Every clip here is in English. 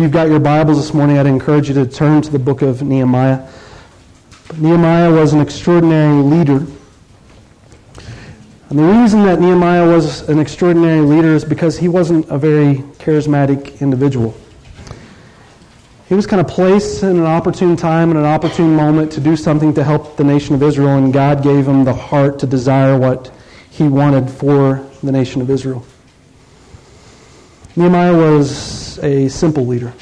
If you've got your Bibles this morning, I'd encourage you to turn to the book of Nehemiah. But Nehemiah was an extraordinary leader. And the reason that Nehemiah was an extraordinary leader is because he wasn't a very charismatic individual. He was kind of placed in an opportune time and an opportune moment to do something to help the nation of Israel, and God gave him the heart to desire what he wanted for the nation of Israel. Nehemiah was a simple leader.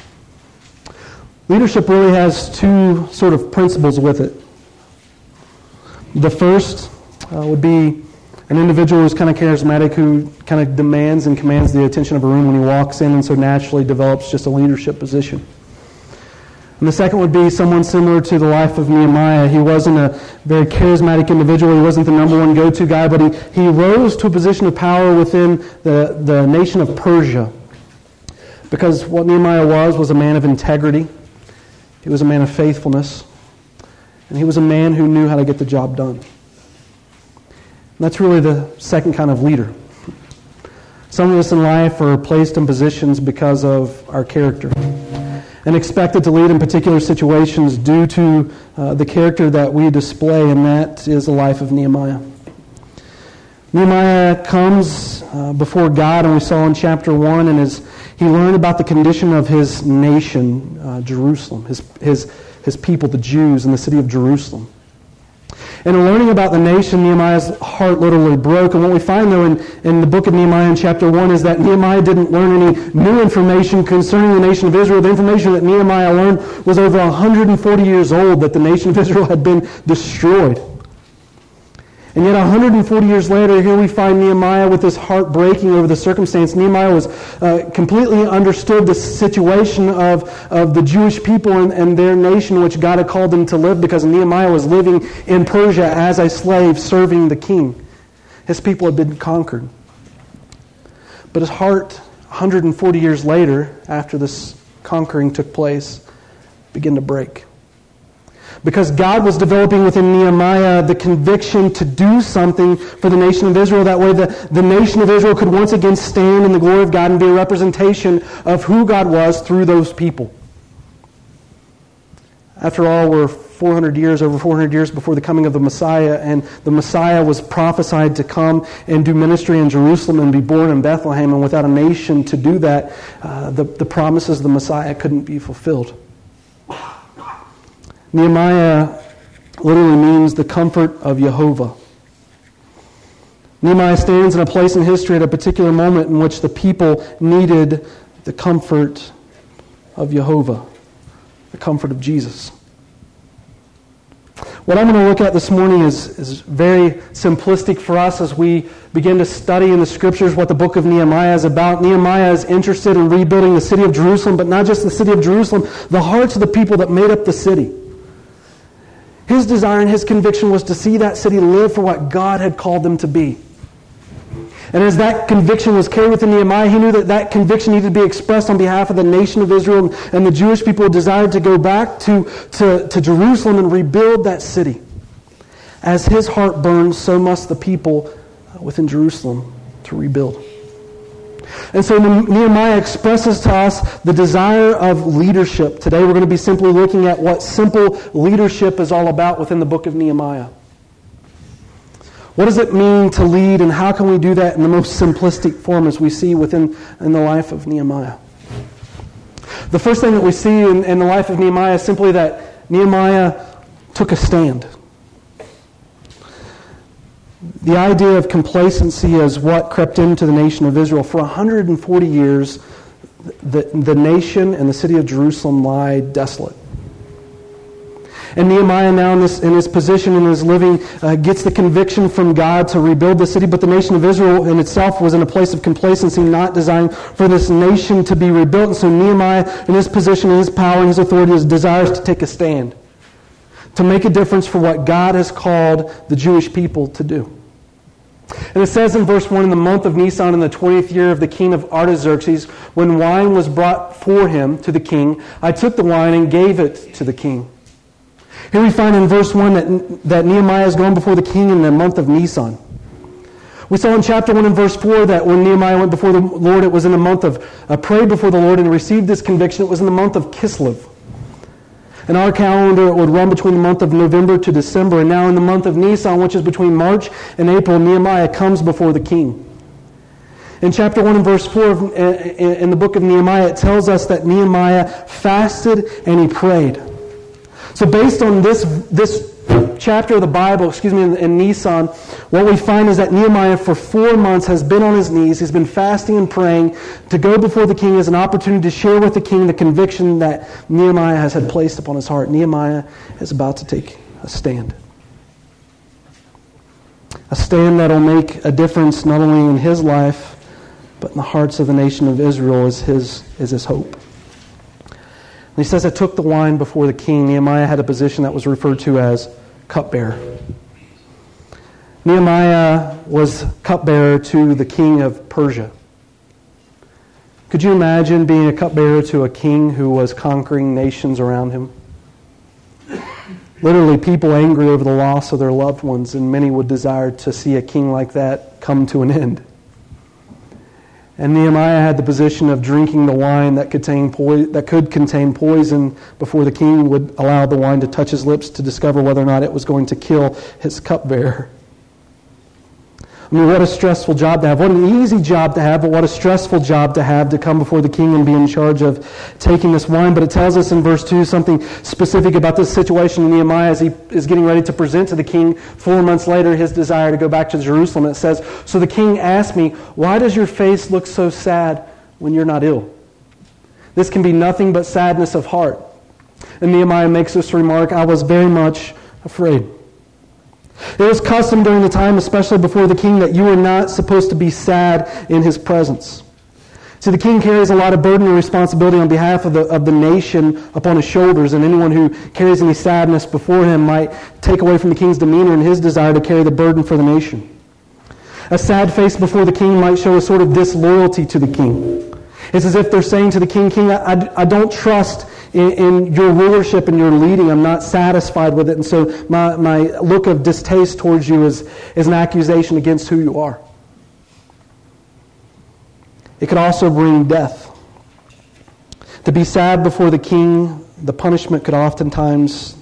Leadership really has two sort of principles with it. The first uh, would be an individual who's kind of charismatic, who kind of demands and commands the attention of a room when he walks in, and so naturally develops just a leadership position. And the second would be someone similar to the life of Nehemiah. He wasn't a very charismatic individual. He wasn't the number one go-to guy, but he, he rose to a position of power within the, the nation of Persia. Because what Nehemiah was, was a man of integrity. He was a man of faithfulness. And he was a man who knew how to get the job done. And that's really the second kind of leader. Some of us in life are placed in positions because of our character and expected to lead in particular situations due to uh, the character that we display, and that is the life of Nehemiah. Nehemiah comes uh, before God, and we saw in chapter 1, and as he learned about the condition of his nation, uh, Jerusalem, his, his, his people, the Jews, in the city of Jerusalem. And in learning about the nation, Nehemiah's heart literally broke. And what we find, though, in, in the book of Nehemiah in chapter 1 is that Nehemiah didn't learn any new information concerning the nation of Israel. The information that Nehemiah learned was over 140 years old, that the nation of Israel had been destroyed. And yet, 140 years later, here we find Nehemiah with his heart breaking over the circumstance. Nehemiah was uh, completely understood the situation of, of the Jewish people and, and their nation, which God had called them to live, because Nehemiah was living in Persia as a slave, serving the king. His people had been conquered. But his heart, 140 years later, after this conquering took place, began to break because God was developing within Nehemiah the conviction to do something for the nation of Israel. That way, the, the nation of Israel could once again stand in the glory of God and be a representation of who God was through those people. After all, we're 400 years, over 400 years before the coming of the Messiah, and the Messiah was prophesied to come and do ministry in Jerusalem and be born in Bethlehem. And without a nation to do that, uh, the, the promises of the Messiah couldn't be fulfilled. Nehemiah literally means the comfort of Jehovah. Nehemiah stands in a place in history at a particular moment in which the people needed the comfort of Jehovah, the comfort of Jesus. What I'm going to look at this morning is, is very simplistic for us as we begin to study in the scriptures what the book of Nehemiah is about. Nehemiah is interested in rebuilding the city of Jerusalem, but not just the city of Jerusalem, the hearts of the people that made up the city. His desire and his conviction was to see that city live for what God had called them to be. And as that conviction was carried within Nehemiah, he knew that that conviction needed to be expressed on behalf of the nation of Israel, and the Jewish people desired to go back to, to, to Jerusalem and rebuild that city. As his heart burned, so must the people within Jerusalem to rebuild. And so Nehemiah expresses to us the desire of leadership. Today we're going to be simply looking at what simple leadership is all about within the book of Nehemiah. What does it mean to lead, and how can we do that in the most simplistic form as we see within in the life of Nehemiah? The first thing that we see in, in the life of Nehemiah is simply that Nehemiah took a stand. The idea of complacency is what crept into the nation of Israel. For 140 years, the, the nation and the city of Jerusalem lie desolate. And Nehemiah, now in, this, in his position in his living, uh, gets the conviction from God to rebuild the city. But the nation of Israel in itself was in a place of complacency, not designed for this nation to be rebuilt. And so Nehemiah, in his position, in his power, and his authority, his desires to take a stand to make a difference for what God has called the Jewish people to do. And it says in verse 1 In the month of Nisan, in the 20th year of the king of Artaxerxes, when wine was brought for him to the king, I took the wine and gave it to the king. Here we find in verse 1 that, that Nehemiah is going before the king in the month of Nisan. We saw in chapter 1 and verse 4 that when Nehemiah went before the Lord, it was in the month of, uh, prayed before the Lord and received this conviction. It was in the month of Kislev. In our calendar, it would run between the month of November to December. And now in the month of Nisan, which is between March and April, Nehemiah comes before the king. In chapter 1 and verse 4 of, uh, in the book of Nehemiah, it tells us that Nehemiah fasted and he prayed. So based on this, this chapter of the Bible, excuse me, in, in Nisan, what we find is that Nehemiah for four months has been on his knees. He's been fasting and praying to go before the king as an opportunity to share with the king the conviction that Nehemiah has had placed upon his heart. Nehemiah is about to take a stand. A stand that will make a difference not only in his life, but in the hearts of the nation of Israel is his, is his hope. He says, I took the wine before the king. Nehemiah had a position that was referred to as cupbearer. Nehemiah was cupbearer to the king of Persia. Could you imagine being a cupbearer to a king who was conquering nations around him? Literally, people angry over the loss of their loved ones, and many would desire to see a king like that come to an end. And Nehemiah had the position of drinking the wine that, contain po- that could contain poison before the king would allow the wine to touch his lips to discover whether or not it was going to kill his cupbearer. I mean, what a stressful job to have. What an easy job to have, but what a stressful job to have to come before the king and be in charge of taking this wine. But it tells us in verse 2 something specific about this situation. in Nehemiah, as he is getting ready to present to the king four months later his desire to go back to Jerusalem. It says, So the king asked me, Why does your face look so sad when you're not ill? This can be nothing but sadness of heart. And Nehemiah makes this remark I was very much afraid. It was custom during the time, especially before the king, that you were not supposed to be sad in his presence. See, the king carries a lot of burden and responsibility on behalf of the, of the nation upon his shoulders, and anyone who carries any sadness before him might take away from the king's demeanor and his desire to carry the burden for the nation. A sad face before the king might show a sort of disloyalty to the king. It's as if they're saying to the king, King, I, I, I don't trust in, in, your rulership and your leading. I'm not satisfied with it. And so my, my look of distaste towards you is, is an accusation against who you are. It could also bring death. To be sad before the king, the punishment could oftentimes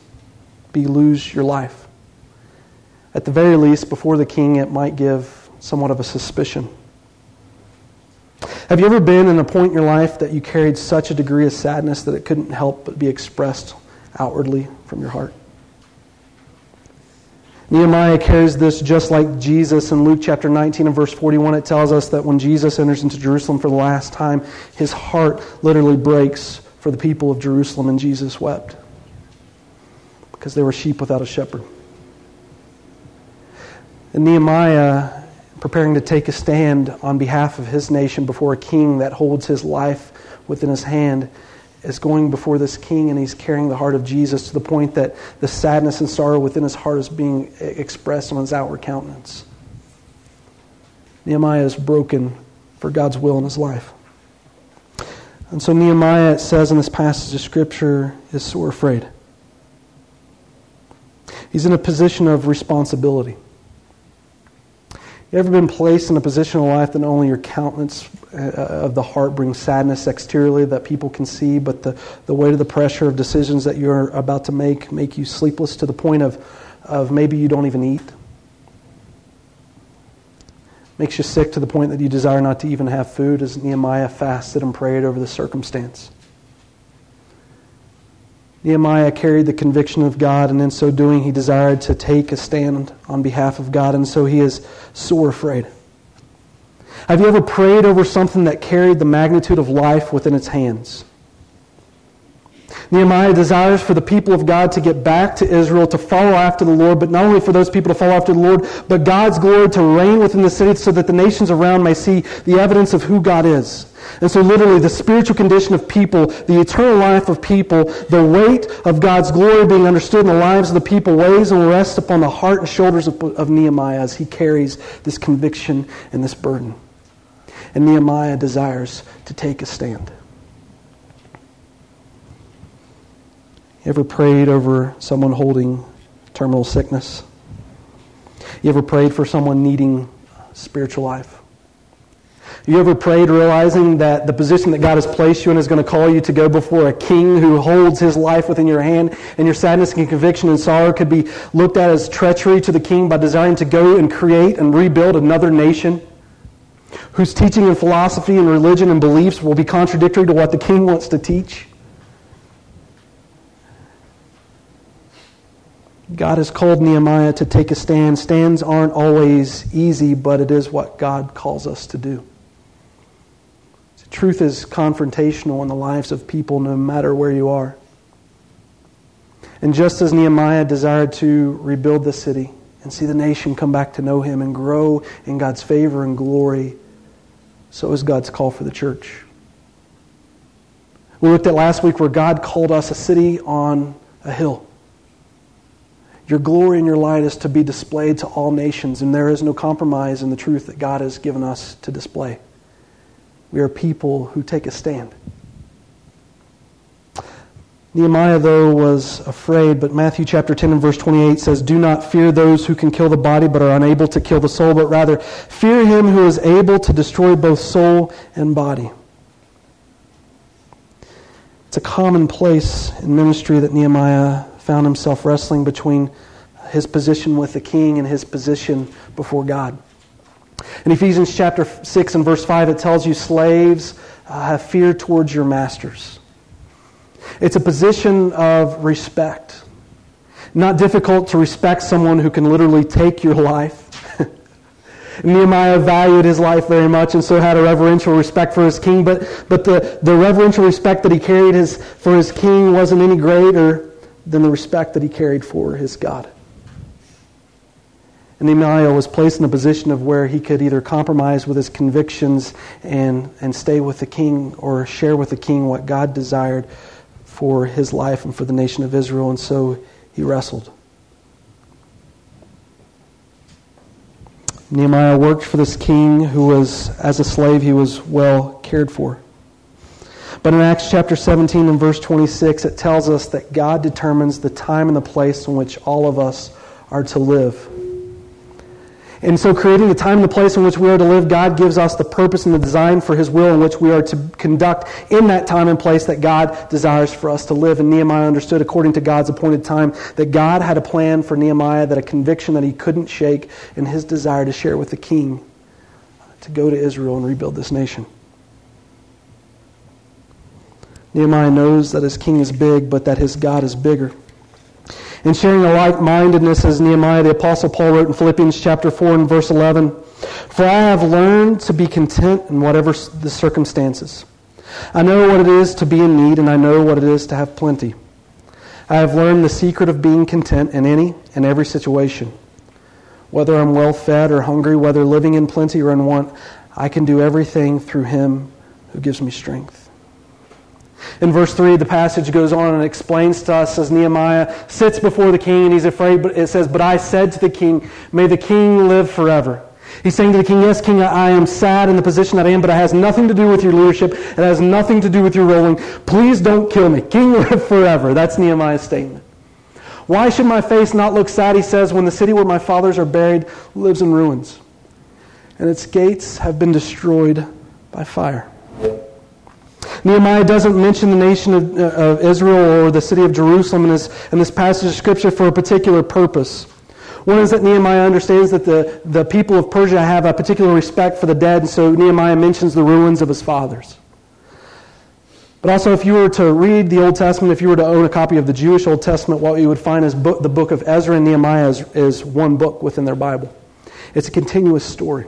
be lose your life. At the very least, before the king, it might give somewhat of a suspicion. Have you ever been in a point in your life that you carried such a degree of sadness that it couldn't help but be expressed outwardly from your heart? Nehemiah carries this just like Jesus in Luke chapter 19 and verse 41. It tells us that when Jesus enters into Jerusalem for the last time, his heart literally breaks for the people of Jerusalem, and Jesus wept because they were sheep without a shepherd. And Nehemiah preparing to take a stand on behalf of his nation before a king that holds his life within his hand, is going before this king and he's carrying the heart of Jesus to the point that the sadness and sorrow within his heart is being expressed on his outward countenance. Nehemiah is broken for God's will in his life. And so Nehemiah, it says in this passage of Scripture, is sore afraid. He's in a position of responsibility. You ever been placed in a position in life that only your countenance uh, of the heart brings sadness exteriorly that people can see, but the, the weight of the pressure of decisions that you're about to make make you sleepless to the point of, of maybe you don't even eat? Makes you sick to the point that you desire not to even have food, as Nehemiah fasted and prayed over the circumstance. Nehemiah carried the conviction of God, and in so doing, he desired to take a stand on behalf of God, and so he is sore afraid. Have you ever prayed over something that carried the magnitude of life within its hands? Nehemiah desires for the people of God to get back to Israel, to follow after the Lord, but not only for those people to follow after the Lord, but God's glory to reign within the city so that the nations around may see the evidence of who God is. And so, literally, the spiritual condition of people, the eternal life of people, the weight of God's glory being understood in the lives of the people weighs and rests upon the heart and shoulders of, of Nehemiah as he carries this conviction and this burden. And Nehemiah desires to take a stand. Ever prayed over someone holding terminal sickness? You ever prayed for someone needing spiritual life. You ever prayed realizing that the position that God has placed you in is going to call you to go before a king who holds his life within your hand, and your sadness and conviction and sorrow could be looked at as treachery to the king by desiring to go and create and rebuild another nation whose teaching and philosophy and religion and beliefs will be contradictory to what the king wants to teach? God has called Nehemiah to take a stand. Stands aren't always easy, but it is what God calls us to do. Truth is confrontational in the lives of people no matter where you are. And just as Nehemiah desired to rebuild the city and see the nation come back to know him and grow in God's favor and glory, so is God's call for the church. We looked at last week where God called us a city on a hill. Your glory and your light is to be displayed to all nations, and there is no compromise in the truth that God has given us to display. We are people who take a stand. Nehemiah, though, was afraid, but Matthew chapter 10 and verse 28 says, Do not fear those who can kill the body but are unable to kill the soul, but rather fear him who is able to destroy both soul and body. It's a common place in ministry that Nehemiah found himself wrestling between his position with the king and his position before God. In Ephesians chapter 6 and verse 5, it tells you, slaves, uh, have fear towards your masters. It's a position of respect. Not difficult to respect someone who can literally take your life. Nehemiah valued his life very much and so had a reverential respect for his king, but, but the, the reverential respect that he carried his, for his king wasn't any greater than the respect that he carried for his God. And Nehemiah was placed in a position of where he could either compromise with his convictions and, and stay with the king or share with the king what God desired for his life and for the nation of Israel. And so he wrestled. Nehemiah worked for this king who was, as a slave, he was well cared for. But in Acts chapter 17 and verse 26, it tells us that God determines the time and the place in which all of us are to live. And so, creating the time and the place in which we are to live, God gives us the purpose and the design for His will in which we are to conduct in that time and place that God desires for us to live. And Nehemiah understood, according to God's appointed time, that God had a plan for Nehemiah, that a conviction that he couldn't shake, and his desire to share with the king to go to Israel and rebuild this nation. Nehemiah knows that his king is big, but that his God is bigger and sharing a like-mindedness as Nehemiah the apostle Paul wrote in Philippians chapter 4 and verse 11. For I have learned to be content in whatever the circumstances. I know what it is to be in need and I know what it is to have plenty. I have learned the secret of being content in any and every situation. Whether I'm well fed or hungry, whether living in plenty or in want, I can do everything through him who gives me strength. In verse 3, the passage goes on and explains to us as Nehemiah sits before the king and he's afraid, but it says, But I said to the king, May the king live forever. He's saying to the king, Yes, king, I am sad in the position that I am, but it has nothing to do with your leadership. It has nothing to do with your ruling. Please don't kill me. King, live forever. That's Nehemiah's statement. Why should my face not look sad, he says, when the city where my fathers are buried lives in ruins, and its gates have been destroyed by fire? Nehemiah doesn't mention the nation of, of Israel or the city of Jerusalem in this, in this passage of Scripture for a particular purpose. One is that Nehemiah understands that the, the people of Persia have a particular respect for the dead, and so Nehemiah mentions the ruins of his fathers. But also, if you were to read the Old Testament, if you were to own a copy of the Jewish Old Testament, what you would find is book, the book of Ezra and Nehemiah is, is one book within their Bible. It's a continuous story.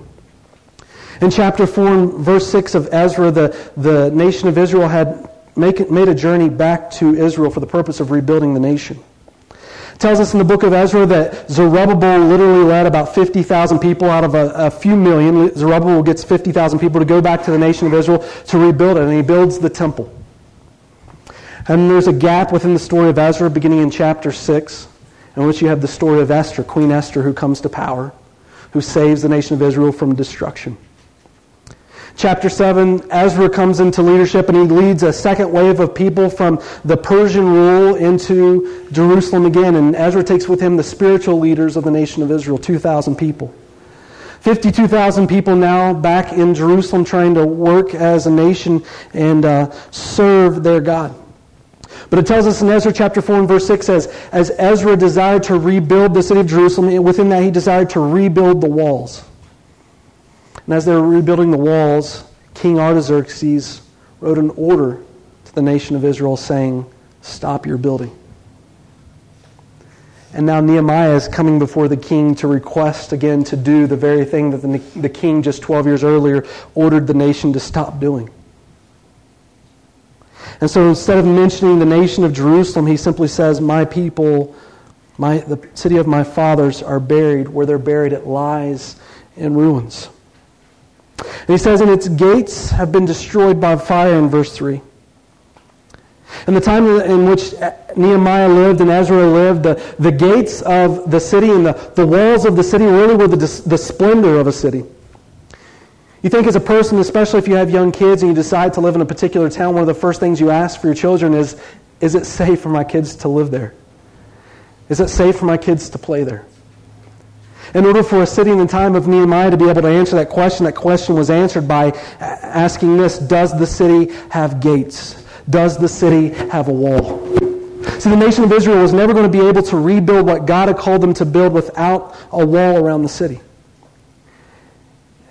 In chapter 4 verse 6 of Ezra, the, the nation of Israel had make, made a journey back to Israel for the purpose of rebuilding the nation. It tells us in the book of Ezra that Zerubbabel literally led about 50,000 people out of a, a few million. Zerubbabel gets 50,000 people to go back to the nation of Israel to rebuild it, and he builds the temple. And there's a gap within the story of Ezra beginning in chapter 6, in which you have the story of Esther, Queen Esther, who comes to power, who saves the nation of Israel from destruction. Chapter 7, Ezra comes into leadership and he leads a second wave of people from the Persian rule into Jerusalem again. And Ezra takes with him the spiritual leaders of the nation of Israel, 2,000 people. 52,000 people now back in Jerusalem trying to work as a nation and uh, serve their God. But it tells us in Ezra chapter 4 and verse 6 says, As Ezra desired to rebuild the city of Jerusalem, within that he desired to rebuild the walls. And as they were rebuilding the walls, King Artaxerxes wrote an order to the nation of Israel saying, Stop your building. And now Nehemiah is coming before the king to request again to do the very thing that the, the king just 12 years earlier ordered the nation to stop doing. And so instead of mentioning the nation of Jerusalem, he simply says, My people, my, the city of my fathers are buried. Where they're buried, it lies in ruins. And he says, And its gates have been destroyed by fire in verse 3. In the time in which Nehemiah lived and Ezra lived, the, the gates of the city and the, the walls of the city really were the, the splendor of a city. You think as a person, especially if you have young kids and you decide to live in a particular town, one of the first things you ask for your children is, is it safe for my kids to live there? Is it safe for my kids to play there? In order for a city in the time of Nehemiah to be able to answer that question, that question was answered by asking this Does the city have gates? Does the city have a wall? See, the nation of Israel was never going to be able to rebuild what God had called them to build without a wall around the city.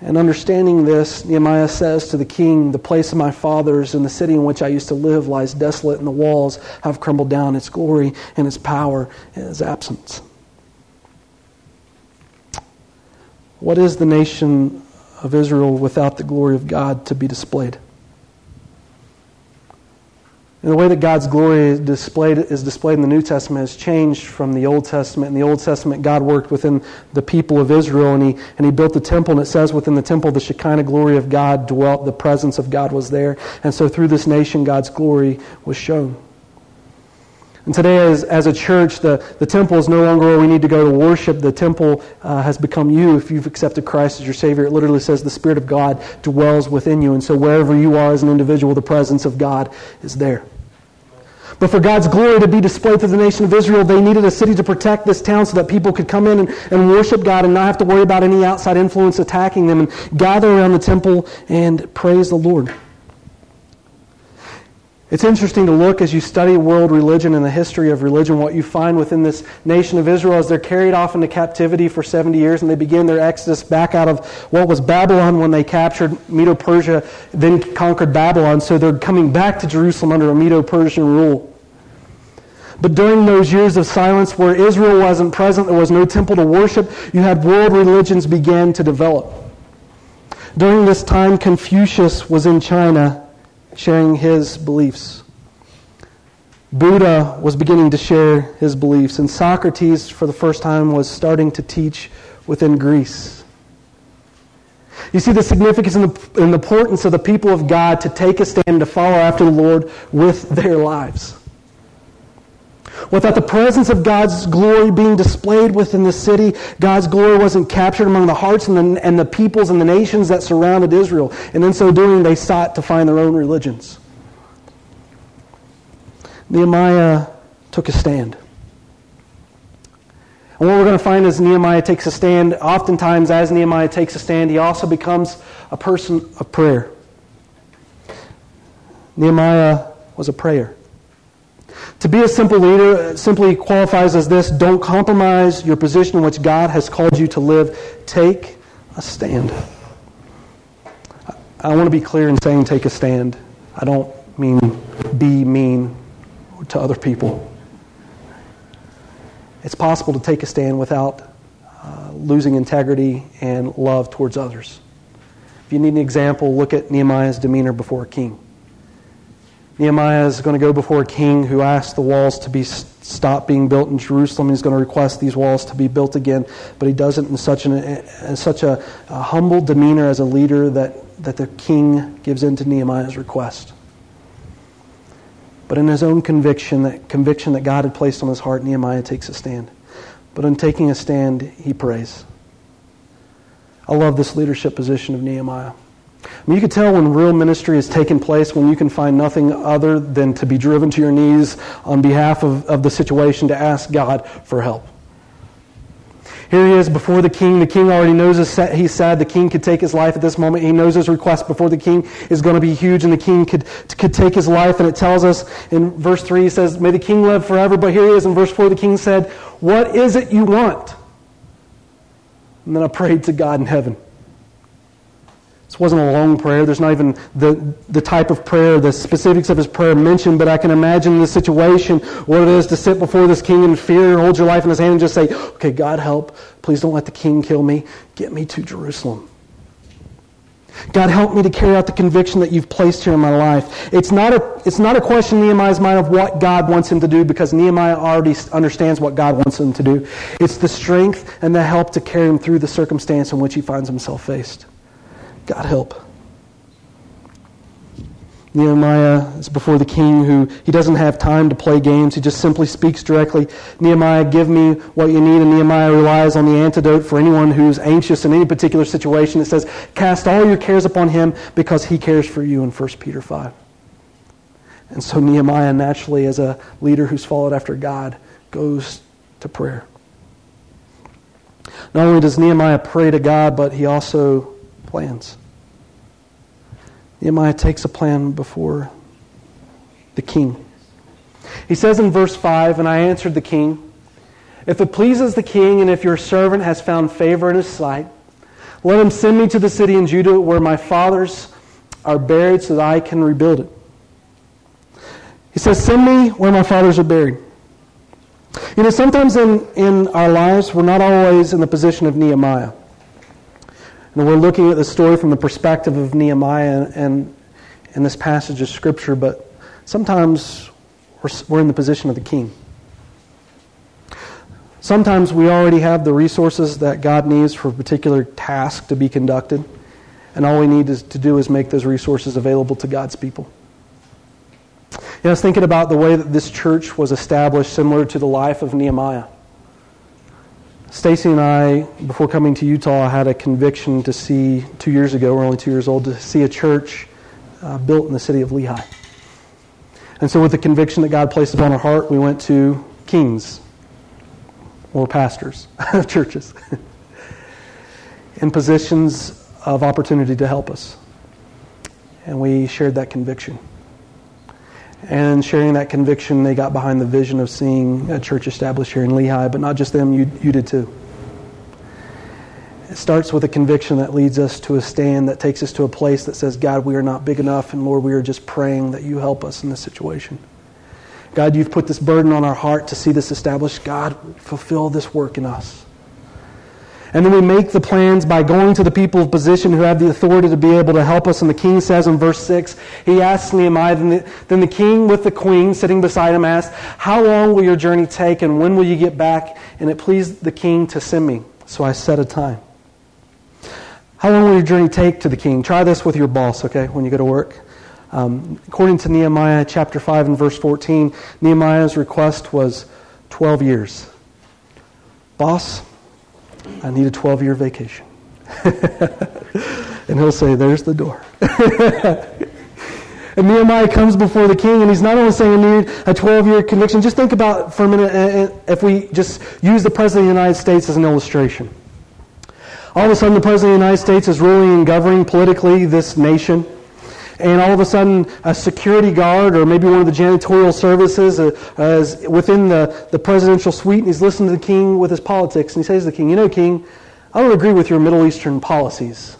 And understanding this, Nehemiah says to the king, The place of my fathers and the city in which I used to live lies desolate, and the walls have crumbled down. Its glory and its power is absent. What is the nation of Israel without the glory of God to be displayed? And the way that God's glory is displayed, is displayed in the New Testament has changed from the Old Testament. In the Old Testament, God worked within the people of Israel, and he, and he built the temple, and it says within the temple, the Shekinah glory of God dwelt, the presence of God was there. And so through this nation, God's glory was shown. And today, as, as a church, the, the temple is no longer where we need to go to worship. The temple uh, has become you if you've accepted Christ as your Savior. It literally says the Spirit of God dwells within you. And so, wherever you are as an individual, the presence of God is there. But for God's glory to be displayed through the nation of Israel, they needed a city to protect this town so that people could come in and, and worship God and not have to worry about any outside influence attacking them and gather around the temple and praise the Lord. It's interesting to look as you study world religion and the history of religion, what you find within this nation of Israel as they're carried off into captivity for 70 years and they begin their exodus back out of what was Babylon when they captured Medo Persia, then conquered Babylon. So they're coming back to Jerusalem under a Medo Persian rule. But during those years of silence where Israel wasn't present, there was no temple to worship, you had world religions begin to develop. During this time, Confucius was in China sharing his beliefs. Buddha was beginning to share his beliefs, and Socrates, for the first time, was starting to teach within Greece. You see the significance and the, and the importance of the people of God to take a stand to follow after the Lord with their lives. Without the presence of God's glory being displayed within the city, God's glory wasn't captured among the hearts and the, and the peoples and the nations that surrounded Israel. And in so doing, they sought to find their own religions. Nehemiah took a stand. And what we're going to find is Nehemiah takes a stand. Oftentimes, as Nehemiah takes a stand, he also becomes a person of prayer. Nehemiah was a prayer. To be a simple leader simply qualifies as this don't compromise your position in which God has called you to live. Take a stand. I want to be clear in saying take a stand. I don't mean be mean to other people. It's possible to take a stand without uh, losing integrity and love towards others. If you need an example, look at Nehemiah's demeanor before a king. Nehemiah is going to go before a king who asked the walls to be stopped being built in Jerusalem. He's going to request these walls to be built again, but he does it in such, an, in such a, a humble demeanor as a leader that, that the king gives in to Nehemiah's request. But in his own conviction, that conviction that God had placed on his heart, Nehemiah takes a stand. But in taking a stand, he prays. I love this leadership position of Nehemiah. I mean, you can tell when real ministry is taking place when you can find nothing other than to be driven to your knees on behalf of, of the situation to ask God for help. Here he is before the king. The king already knows he's sad. The king could take his life at this moment. He knows his request before the king is going to be huge, and the king could, could take his life. And it tells us in verse 3, he says, May the king live forever. But here he is in verse 4, the king said, What is it you want? And then I prayed to God in heaven. This wasn't a long prayer. There's not even the, the type of prayer, the specifics of his prayer mentioned, but I can imagine the situation, what it is to sit before this king in fear, hold your life in his hand, and just say, Okay, God help. Please don't let the king kill me. Get me to Jerusalem. God, help me to carry out the conviction that you've placed here in my life. It's not a, it's not a question in Nehemiah's mind of what God wants him to do because Nehemiah already understands what God wants him to do. It's the strength and the help to carry him through the circumstance in which he finds himself faced. God help. Nehemiah is before the king who he doesn't have time to play games. He just simply speaks directly, Nehemiah, give me what you need. And Nehemiah relies on the antidote for anyone who's anxious in any particular situation. It says, cast all your cares upon him because he cares for you in 1 Peter 5. And so Nehemiah, naturally, as a leader who's followed after God, goes to prayer. Not only does Nehemiah pray to God, but he also plans. Nehemiah takes a plan before the king. He says in verse 5 And I answered the king, If it pleases the king, and if your servant has found favor in his sight, let him send me to the city in Judah where my fathers are buried so that I can rebuild it. He says, Send me where my fathers are buried. You know, sometimes in, in our lives, we're not always in the position of Nehemiah. And we're looking at the story from the perspective of Nehemiah and in this passage of Scripture, but sometimes we're, we're in the position of the king. Sometimes we already have the resources that God needs for a particular task to be conducted, and all we need is, to do is make those resources available to God's people. You know, I was thinking about the way that this church was established, similar to the life of Nehemiah. Stacy and I, before coming to Utah, I had a conviction to see, two years ago, we're only two years old, to see a church uh, built in the city of Lehi. And so, with the conviction that God placed upon our heart, we went to kings or pastors of churches in positions of opportunity to help us. And we shared that conviction. And sharing that conviction, they got behind the vision of seeing a church established here in Lehi, but not just them, you, you did too. It starts with a conviction that leads us to a stand that takes us to a place that says, God, we are not big enough, and Lord, we are just praying that you help us in this situation. God, you've put this burden on our heart to see this established. God, fulfill this work in us. And then we make the plans by going to the people of position who have the authority to be able to help us. And the king says in verse 6, he asks Nehemiah, then the, then the king with the queen sitting beside him asked, How long will your journey take and when will you get back? And it pleased the king to send me. So I set a time. How long will your journey take to the king? Try this with your boss, okay, when you go to work. Um, according to Nehemiah chapter 5 and verse 14, Nehemiah's request was 12 years. Boss, I need a 12 year vacation. and he'll say, There's the door. and Nehemiah comes before the king, and he's not only saying, I need a 12 year conviction. Just think about for a minute uh, uh, if we just use the President of the United States as an illustration. All of a sudden, the President of the United States is ruling and governing politically this nation and all of a sudden a security guard or maybe one of the janitorial services uh, is within the, the presidential suite and he's listening to the king with his politics and he says to the king, you know, king, I don't agree with your Middle Eastern policies.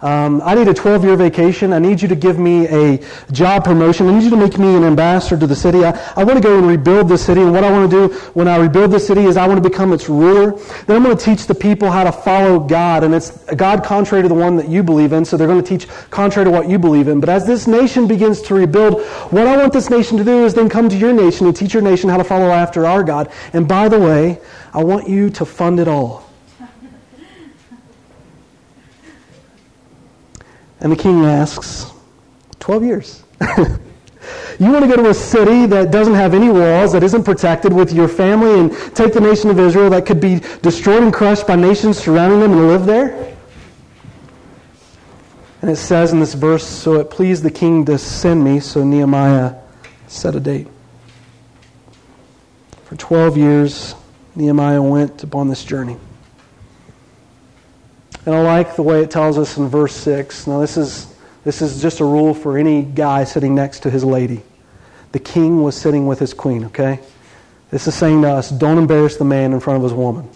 Um, I need a 12 year vacation. I need you to give me a job promotion. I need you to make me an ambassador to the city. I, I want to go and rebuild the city. And what I want to do when I rebuild the city is I want to become its ruler. Then I'm going to teach the people how to follow God. And it's a God contrary to the one that you believe in. So they're going to teach contrary to what you believe in. But as this nation begins to rebuild, what I want this nation to do is then come to your nation and teach your nation how to follow after our God. And by the way, I want you to fund it all. And the king asks, 12 years. you want to go to a city that doesn't have any walls, that isn't protected with your family, and take the nation of Israel that could be destroyed and crushed by nations surrounding them and live there? And it says in this verse, So it pleased the king to send me, so Nehemiah set a date. For 12 years, Nehemiah went upon this journey. And I like the way it tells us in verse 6. Now, this is, this is just a rule for any guy sitting next to his lady. The king was sitting with his queen, okay? This is saying to us don't embarrass the man in front of his woman.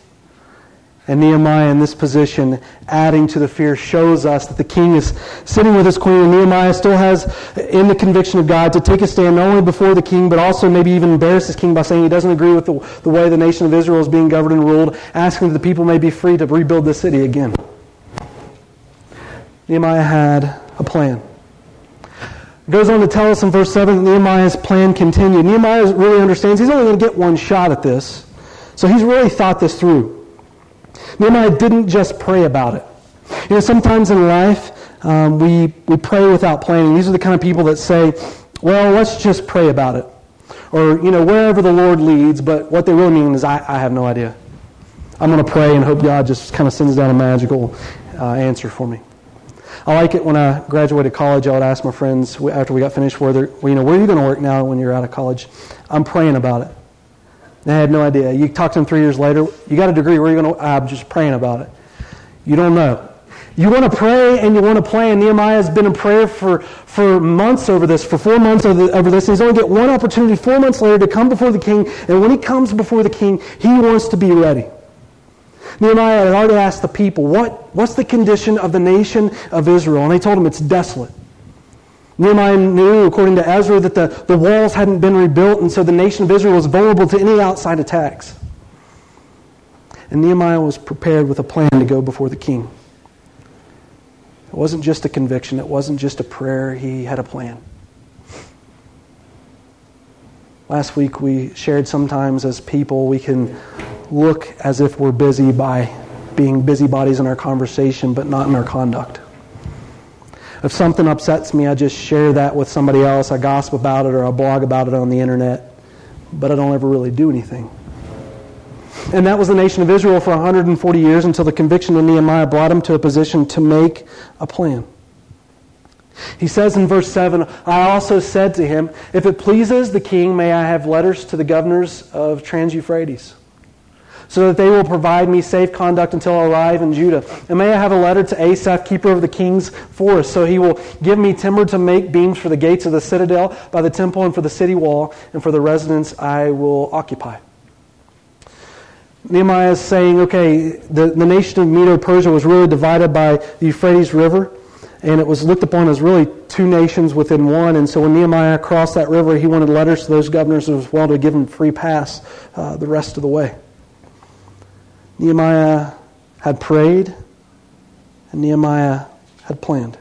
And Nehemiah, in this position, adding to the fear, shows us that the king is sitting with his queen, and Nehemiah still has, in the conviction of God, to take a stand not only before the king, but also maybe even embarrass his king by saying he doesn't agree with the, the way the nation of Israel is being governed and ruled, asking that the people may be free to rebuild the city again. Nehemiah had a plan. It goes on to tell us in verse 7 that Nehemiah's plan continued. Nehemiah really understands he's only going to get one shot at this. So he's really thought this through. Nehemiah didn't just pray about it. You know, sometimes in life, um, we, we pray without planning. These are the kind of people that say, well, let's just pray about it. Or, you know, wherever the Lord leads, but what they really mean is, I, I have no idea. I'm going to pray and hope God just kind of sends down a magical uh, answer for me. I like it when I graduated college. I would ask my friends after we got finished, where, well, you know, where are you going to work now when you're out of college? I'm praying about it. They had no idea. You talk to them three years later, you got a degree, where are you going to? I'm just praying about it. You don't know. You want to pray and you want to plan. Nehemiah has been in prayer for, for months over this, for four months over, over this. He's only get one opportunity four months later to come before the king. And when he comes before the king, he wants to be ready. Nehemiah had already asked the people, what, what's the condition of the nation of Israel? And they told him it's desolate. Nehemiah knew, according to Ezra, that the, the walls hadn't been rebuilt, and so the nation of Israel was vulnerable to any outside attacks. And Nehemiah was prepared with a plan to go before the king. It wasn't just a conviction, it wasn't just a prayer, he had a plan. Last week we shared sometimes as people we can look as if we're busy by being busybodies in our conversation, but not in our conduct. If something upsets me, I just share that with somebody else. I gossip about it or I blog about it on the internet, but I don't ever really do anything. And that was the nation of Israel for 140 years until the conviction of Nehemiah brought him to a position to make a plan. He says in verse 7 I also said to him, If it pleases the king, may I have letters to the governors of Trans Euphrates? so that they will provide me safe conduct until I arrive in Judah. And may I have a letter to Asaph, keeper of the king's forest, so he will give me timber to make beams for the gates of the citadel by the temple and for the city wall and for the residence I will occupy. Nehemiah is saying, okay, the, the nation of Medo Persia was really divided by the Euphrates River, and it was looked upon as really two nations within one. And so when Nehemiah crossed that river, he wanted letters to those governors as well to give them free pass uh, the rest of the way. Nehemiah had prayed, and Nehemiah had planned.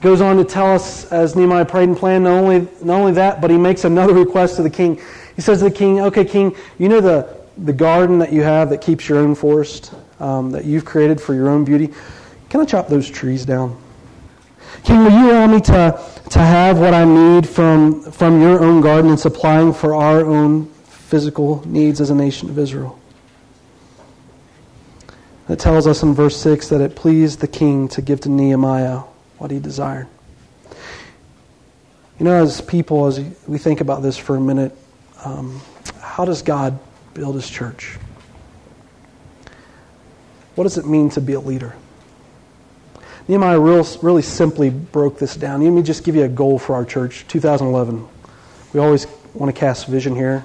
Goes on to tell us as Nehemiah prayed and planned, not only, not only that, but he makes another request to the king. He says to the king, Okay, king, you know the, the garden that you have that keeps your own forest, um, that you've created for your own beauty? Can I chop those trees down? King, will you allow me to, to have what I need from, from your own garden and supplying for our own physical needs as a nation of Israel? It tells us in verse 6 that it pleased the king to give to Nehemiah what he desired. You know, as people, as we think about this for a minute, um, how does God build his church? What does it mean to be a leader? Nehemiah real, really simply broke this down. Let me just give you a goal for our church, 2011. We always want to cast vision here.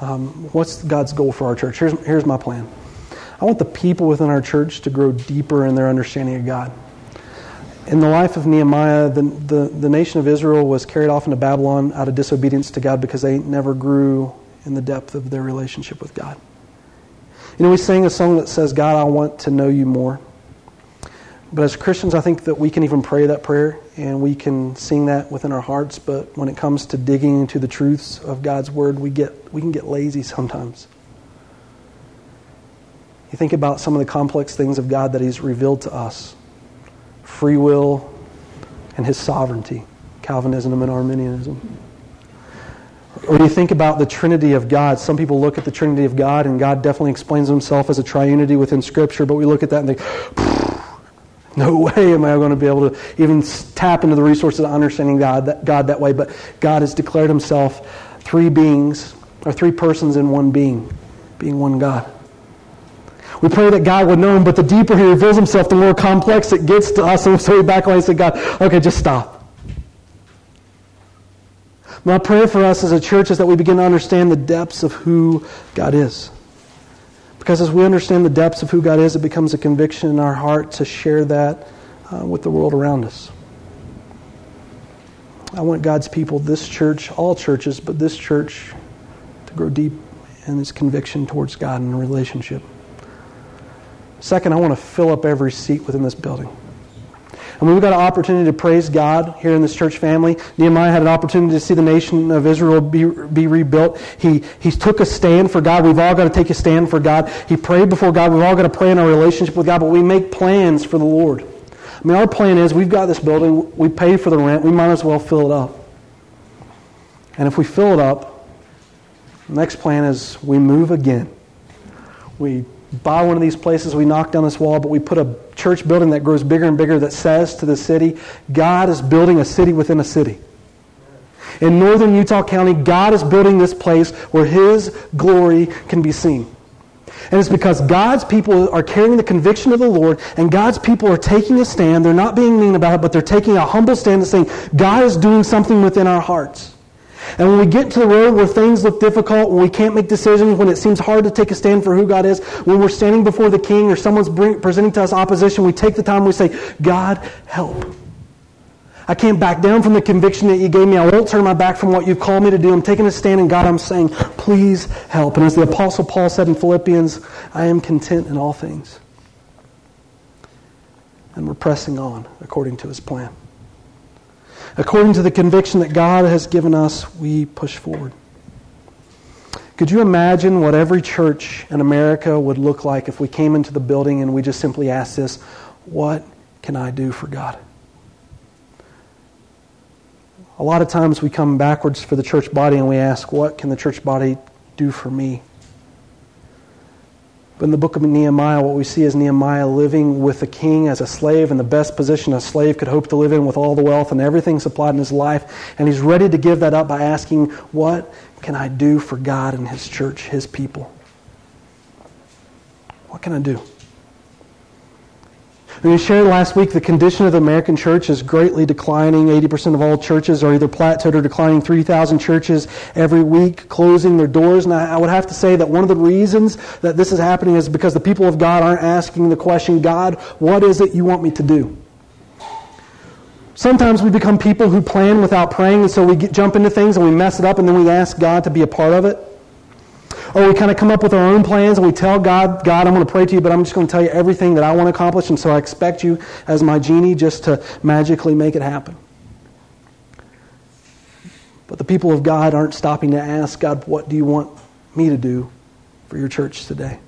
Um, what's God's goal for our church? Here's, here's my plan. I want the people within our church to grow deeper in their understanding of God. In the life of Nehemiah, the, the, the nation of Israel was carried off into Babylon out of disobedience to God because they never grew in the depth of their relationship with God. You know, we sing a song that says, God, I want to know you more. But as Christians, I think that we can even pray that prayer and we can sing that within our hearts. But when it comes to digging into the truths of God's Word, we, get, we can get lazy sometimes. You think about some of the complex things of God that He's revealed to us free will and His sovereignty, Calvinism and Arminianism. Or you think about the Trinity of God. Some people look at the Trinity of God, and God definitely explains Himself as a triunity within Scripture, but we look at that and think, no way am I going to be able to even tap into the resources of understanding God that, God that way. But God has declared Himself three beings, or three persons in one being, being one God. We pray that God would know him, but the deeper he reveals himself, the more complex it gets to us. And so we back away and say, God, okay, just stop. My prayer for us as a church is that we begin to understand the depths of who God is. Because as we understand the depths of who God is, it becomes a conviction in our heart to share that uh, with the world around us. I want God's people, this church, all churches, but this church, to grow deep in its conviction towards God and relationship. Second, I want to fill up every seat within this building. And we've got an opportunity to praise God here in this church family. Nehemiah had an opportunity to see the nation of Israel be, be rebuilt. He, he took a stand for God. We've all got to take a stand for God. He prayed before God. We've all got to pray in our relationship with God, but we make plans for the Lord. I mean, our plan is we've got this building, we pay for the rent, we might as well fill it up. And if we fill it up, next plan is we move again. We buy one of these places, we knock down this wall, but we put a church building that grows bigger and bigger that says to the city, God is building a city within a city. In northern Utah County, God is building this place where His glory can be seen. And it's because God's people are carrying the conviction of the Lord, and God's people are taking a stand. They're not being mean about it, but they're taking a humble stand and saying, God is doing something within our hearts. And when we get to the road where things look difficult, when we can't make decisions, when it seems hard to take a stand for who God is, when we're standing before the king or someone's bring, presenting to us opposition, we take the time we say, God, help. I can't back down from the conviction that you gave me. I won't turn my back from what you've called me to do. I'm taking a stand and God. I'm saying, please help. And as the Apostle Paul said in Philippians, I am content in all things. And we're pressing on according to his plan. According to the conviction that God has given us, we push forward. Could you imagine what every church in America would look like if we came into the building and we just simply asked this What can I do for God? A lot of times we come backwards for the church body and we ask, What can the church body do for me? But in the book of Nehemiah, what we see is Nehemiah living with the king as a slave in the best position a slave could hope to live in with all the wealth and everything supplied in his life. And he's ready to give that up by asking, What can I do for God and his church, his people? What can I do? We shared last week the condition of the American church is greatly declining. 80% of all churches are either plateaued or declining. 3,000 churches every week closing their doors. And I would have to say that one of the reasons that this is happening is because the people of God aren't asking the question, God, what is it you want me to do? Sometimes we become people who plan without praying, and so we get, jump into things and we mess it up, and then we ask God to be a part of it. Or we kind of come up with our own plans and we tell God, God, I'm going to pray to you, but I'm just going to tell you everything that I want to accomplish, and so I expect you as my genie just to magically make it happen. But the people of God aren't stopping to ask, God, what do you want me to do for your church today?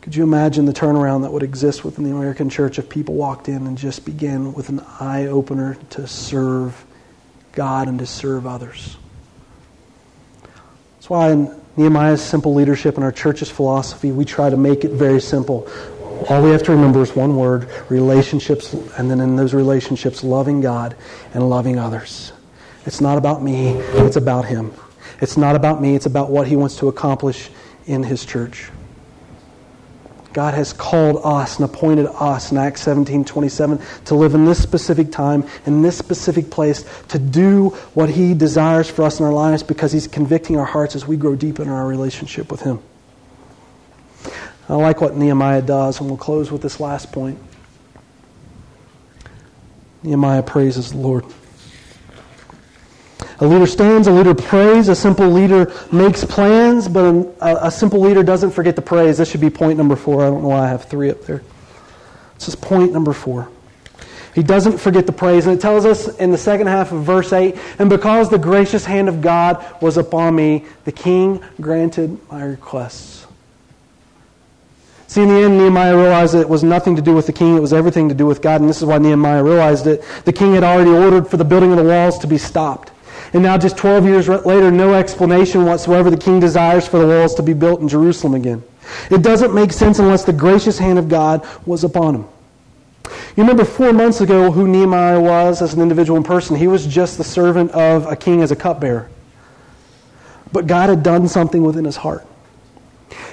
Could you imagine the turnaround that would exist within the American church if people walked in and just began with an eye opener to serve God and to serve others? Why in Nehemiah's simple leadership and our church's philosophy, we try to make it very simple. All we have to remember is one word relationships, and then in those relationships, loving God and loving others. It's not about me, it's about Him. It's not about me, it's about what He wants to accomplish in His church. God has called us and appointed us in Acts 17 27 to live in this specific time, in this specific place, to do what He desires for us in our lives because He's convicting our hearts as we grow deep in our relationship with Him. I like what Nehemiah does, and we'll close with this last point. Nehemiah praises the Lord. A leader stands, a leader prays, a simple leader makes plans, but a, a, simple leader doesn't forget to praise. This should be point number four. I don't know why I have three up there. This is point number four. He doesn't forget the praise. And it tells us in the second half of verse 8 And because the gracious hand of God was upon me, the king granted my requests. See, in the end, Nehemiah realized that it was nothing to do with the king, it was everything to do with God. And this is why Nehemiah realized it. The king had already ordered for the building of the walls to be stopped. And now, just 12 years later, no explanation whatsoever. The king desires for the walls to be built in Jerusalem again. It doesn't make sense unless the gracious hand of God was upon him. You remember four months ago who Nehemiah was as an individual person. He was just the servant of a king as a cupbearer. But God had done something within his heart.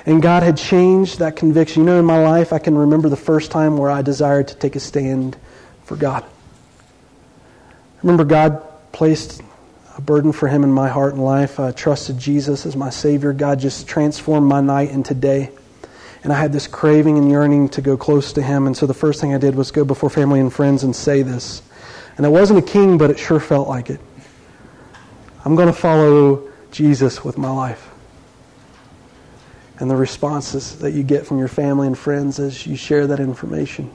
And God had changed that conviction. You know, in my life, I can remember the first time where I desired to take a stand for God. I remember God placed a burden for Him in my heart and life. I trusted Jesus as my Savior. God just transformed my night into day. And I had this craving and yearning to go close to Him. And so the first thing I did was go before family and friends and say this. And I wasn't a king, but it sure felt like it. I'm going to follow Jesus with my life. And the responses that you get from your family and friends as you share that information.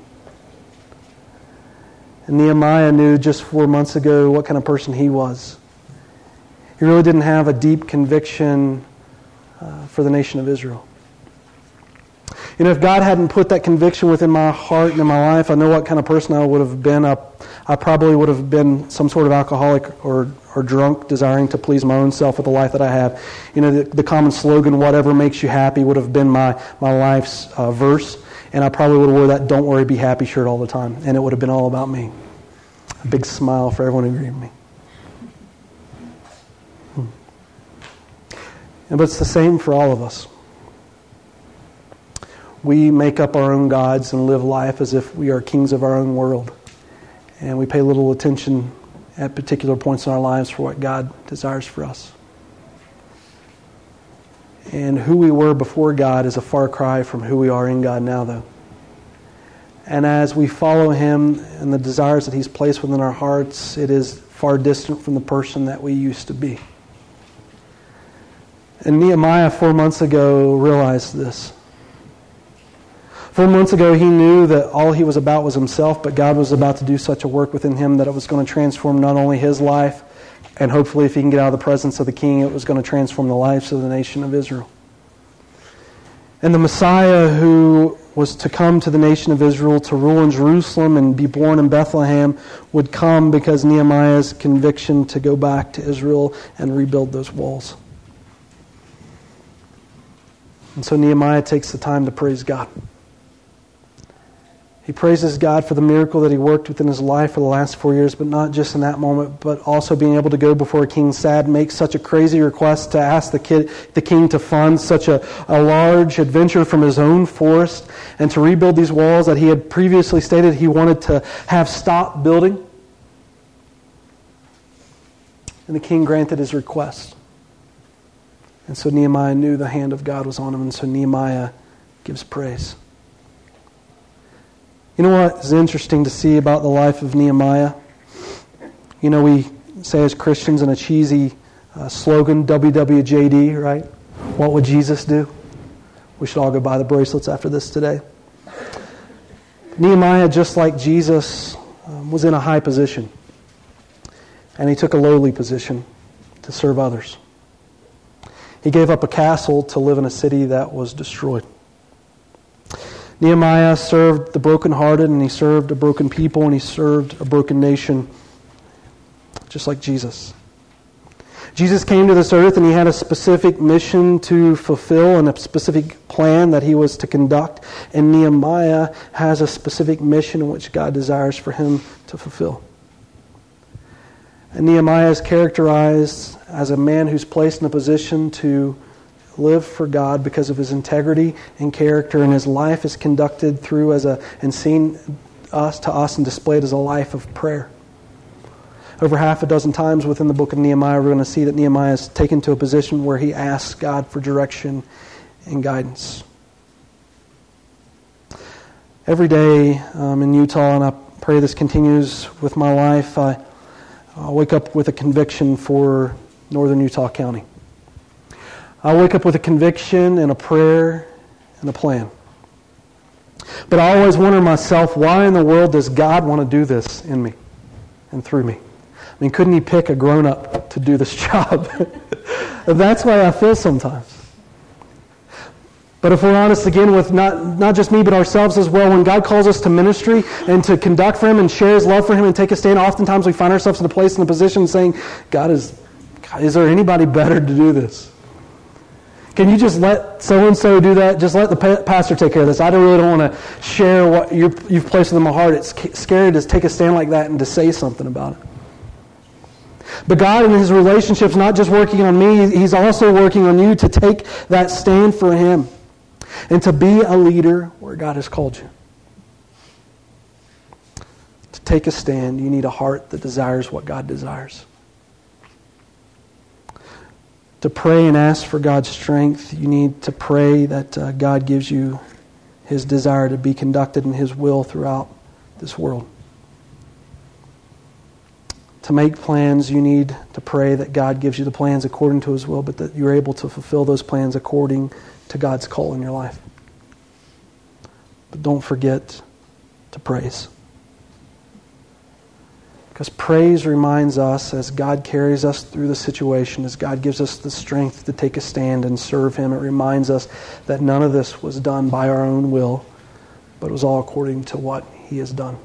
And Nehemiah knew just four months ago what kind of person he was. He really didn't have a deep conviction uh, for the nation of Israel. You know, if God hadn't put that conviction within my heart and in my life, I know what kind of person I would have been. I, I probably would have been some sort of alcoholic or, or drunk, desiring to please my own self with the life that I have. You know, the, the common slogan, whatever makes you happy, would have been my, my life's uh, verse. And I probably would have wore that don't worry, be happy shirt all the time. And it would have been all about me. A big smile for everyone who greeted me. Hmm. And, but it's the same for all of us we make up our own gods and live life as if we are kings of our own world. And we pay little attention at particular points in our lives for what God desires for us. And who we were before God is a far cry from who we are in God now, though. And as we follow Him and the desires that He's placed within our hearts, it is far distant from the person that we used to be. And Nehemiah, four months ago, realized this. Four months ago, he knew that all he was about was himself, but God was about to do such a work within him that it was going to transform not only his life, and hopefully, if he can get out of the presence of the king, it was going to transform the lives of the nation of Israel. And the Messiah who was to come to the nation of Israel to rule in Jerusalem and be born in Bethlehem would come because Nehemiah's conviction to go back to Israel and rebuild those walls. And so Nehemiah takes the time to praise God. He praises God for the miracle that he worked within his life for the last four years, but not just in that moment, but also being able to go before King Sad, make such a crazy request to ask the, kid, the king to fund such a, a large adventure from his own forest and to rebuild these walls that he had previously stated he wanted to have stopped building. And the king granted his request. And so Nehemiah knew the hand of God was on him, and so Nehemiah gives praise. You know what is interesting to see about the life of Nehemiah? You know, we say as Christians in a cheesy uh, slogan, WWJD, right? What would Jesus do? We should all go buy the bracelets after this today. Nehemiah, just like Jesus, um, was in a high position. And he took a lowly position to serve others. He gave up a castle to live in a city that was destroyed. Nehemiah served the brokenhearted, and he served a broken people, and he served a broken nation, just like Jesus. Jesus came to this earth and he had a specific mission to fulfill and a specific plan that he was to conduct. And Nehemiah has a specific mission which God desires for him to fulfill. And Nehemiah is characterized as a man who's placed in a position to live for God because of his integrity and character, and his life is conducted through as a and seen us to us and displayed as a life of prayer. Over half a dozen times within the book of Nehemiah, we're going to see that Nehemiah is taken to a position where he asks God for direction and guidance. Every day um, in Utah, and I pray this continues with my life, I, I wake up with a conviction for northern Utah County. I wake up with a conviction and a prayer and a plan. But I always wonder myself, why in the world does God want to do this in me and through me? I mean, couldn't He pick a grown up to do this job? That's why I feel sometimes. But if we're honest again with not, not just me, but ourselves as well, when God calls us to ministry and to conduct for Him and share His love for Him and take a stand, oftentimes we find ourselves in a place in a position saying, God, is, God, is there anybody better to do this? Can you just let so and so do that? Just let the pastor take care of this. I really don't want to share what you have placed in my heart. It's scary to take a stand like that and to say something about it. But God in his relationship's not just working on me, he's also working on you to take that stand for him and to be a leader where God has called you. To take a stand, you need a heart that desires what God desires. To pray and ask for God's strength, you need to pray that uh, God gives you his desire to be conducted in his will throughout this world. To make plans, you need to pray that God gives you the plans according to his will, but that you're able to fulfill those plans according to God's call in your life. But don't forget to praise. Because praise reminds us as God carries us through the situation, as God gives us the strength to take a stand and serve Him, it reminds us that none of this was done by our own will, but it was all according to what He has done.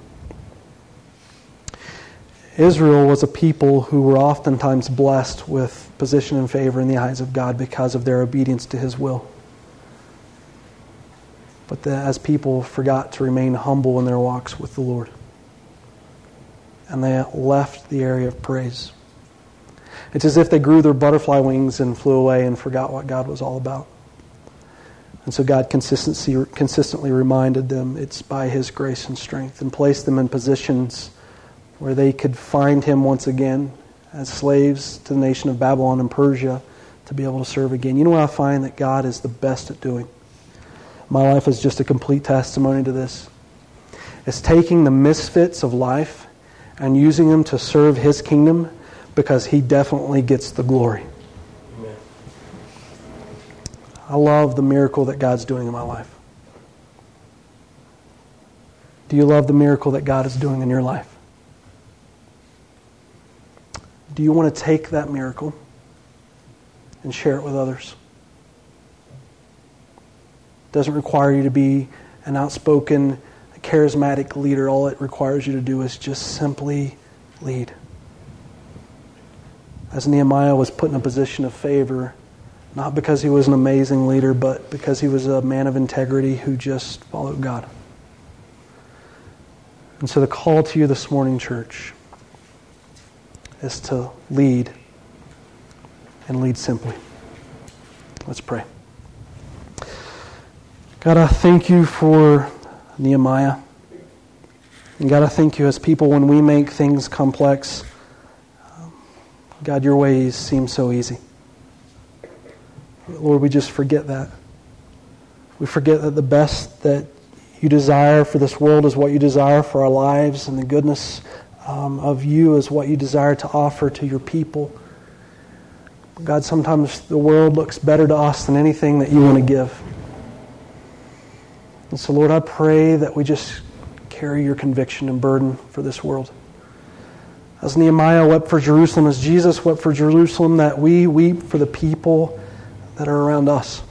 Israel was a people who were oftentimes blessed with position and favor in the eyes of God because of their obedience to His will. But as people forgot to remain humble in their walks with the Lord, and they left the area of praise. It's as if they grew their butterfly wings and flew away and forgot what God was all about. And so God consistently reminded them it's by His grace and strength and placed them in positions where they could find him once again as slaves to the nation of Babylon and Persia to be able to serve again. You know what I find that God is the best at doing? My life is just a complete testimony to this. It's taking the misfits of life and using them to serve his kingdom because he definitely gets the glory. Amen. I love the miracle that God's doing in my life. Do you love the miracle that God is doing in your life? Do you want to take that miracle and share it with others? Doesn't require you to be an outspoken, charismatic leader. All it requires you to do is just simply lead. As Nehemiah was put in a position of favor, not because he was an amazing leader, but because he was a man of integrity who just followed God. And so the call to you this morning, church, is to lead and lead simply. Let's pray. God, I thank you for Nehemiah. And God, I thank you as people when we make things complex. God, your ways seem so easy. Lord, we just forget that. We forget that the best that you desire for this world is what you desire for our lives and the goodness um, of you is what you desire to offer to your people. God, sometimes the world looks better to us than anything that you want to give. And so, Lord, I pray that we just carry your conviction and burden for this world. As Nehemiah wept for Jerusalem, as Jesus wept for Jerusalem, that we weep for the people that are around us.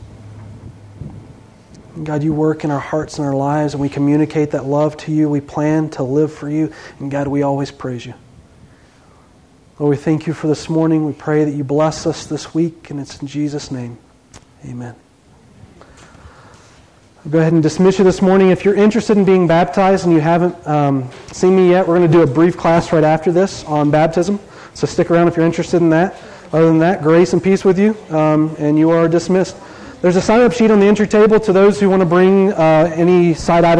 God, you work in our hearts and our lives, and we communicate that love to you. We plan to live for you. And God, we always praise you. Lord, we thank you for this morning. We pray that you bless us this week, and it's in Jesus' name. Amen. I'll go ahead and dismiss you this morning. If you're interested in being baptized and you haven't um, seen me yet, we're going to do a brief class right after this on baptism. So stick around if you're interested in that. Other than that, grace and peace with you, um, and you are dismissed. There's a sign up sheet on the entry table to those who want to bring uh, any side items.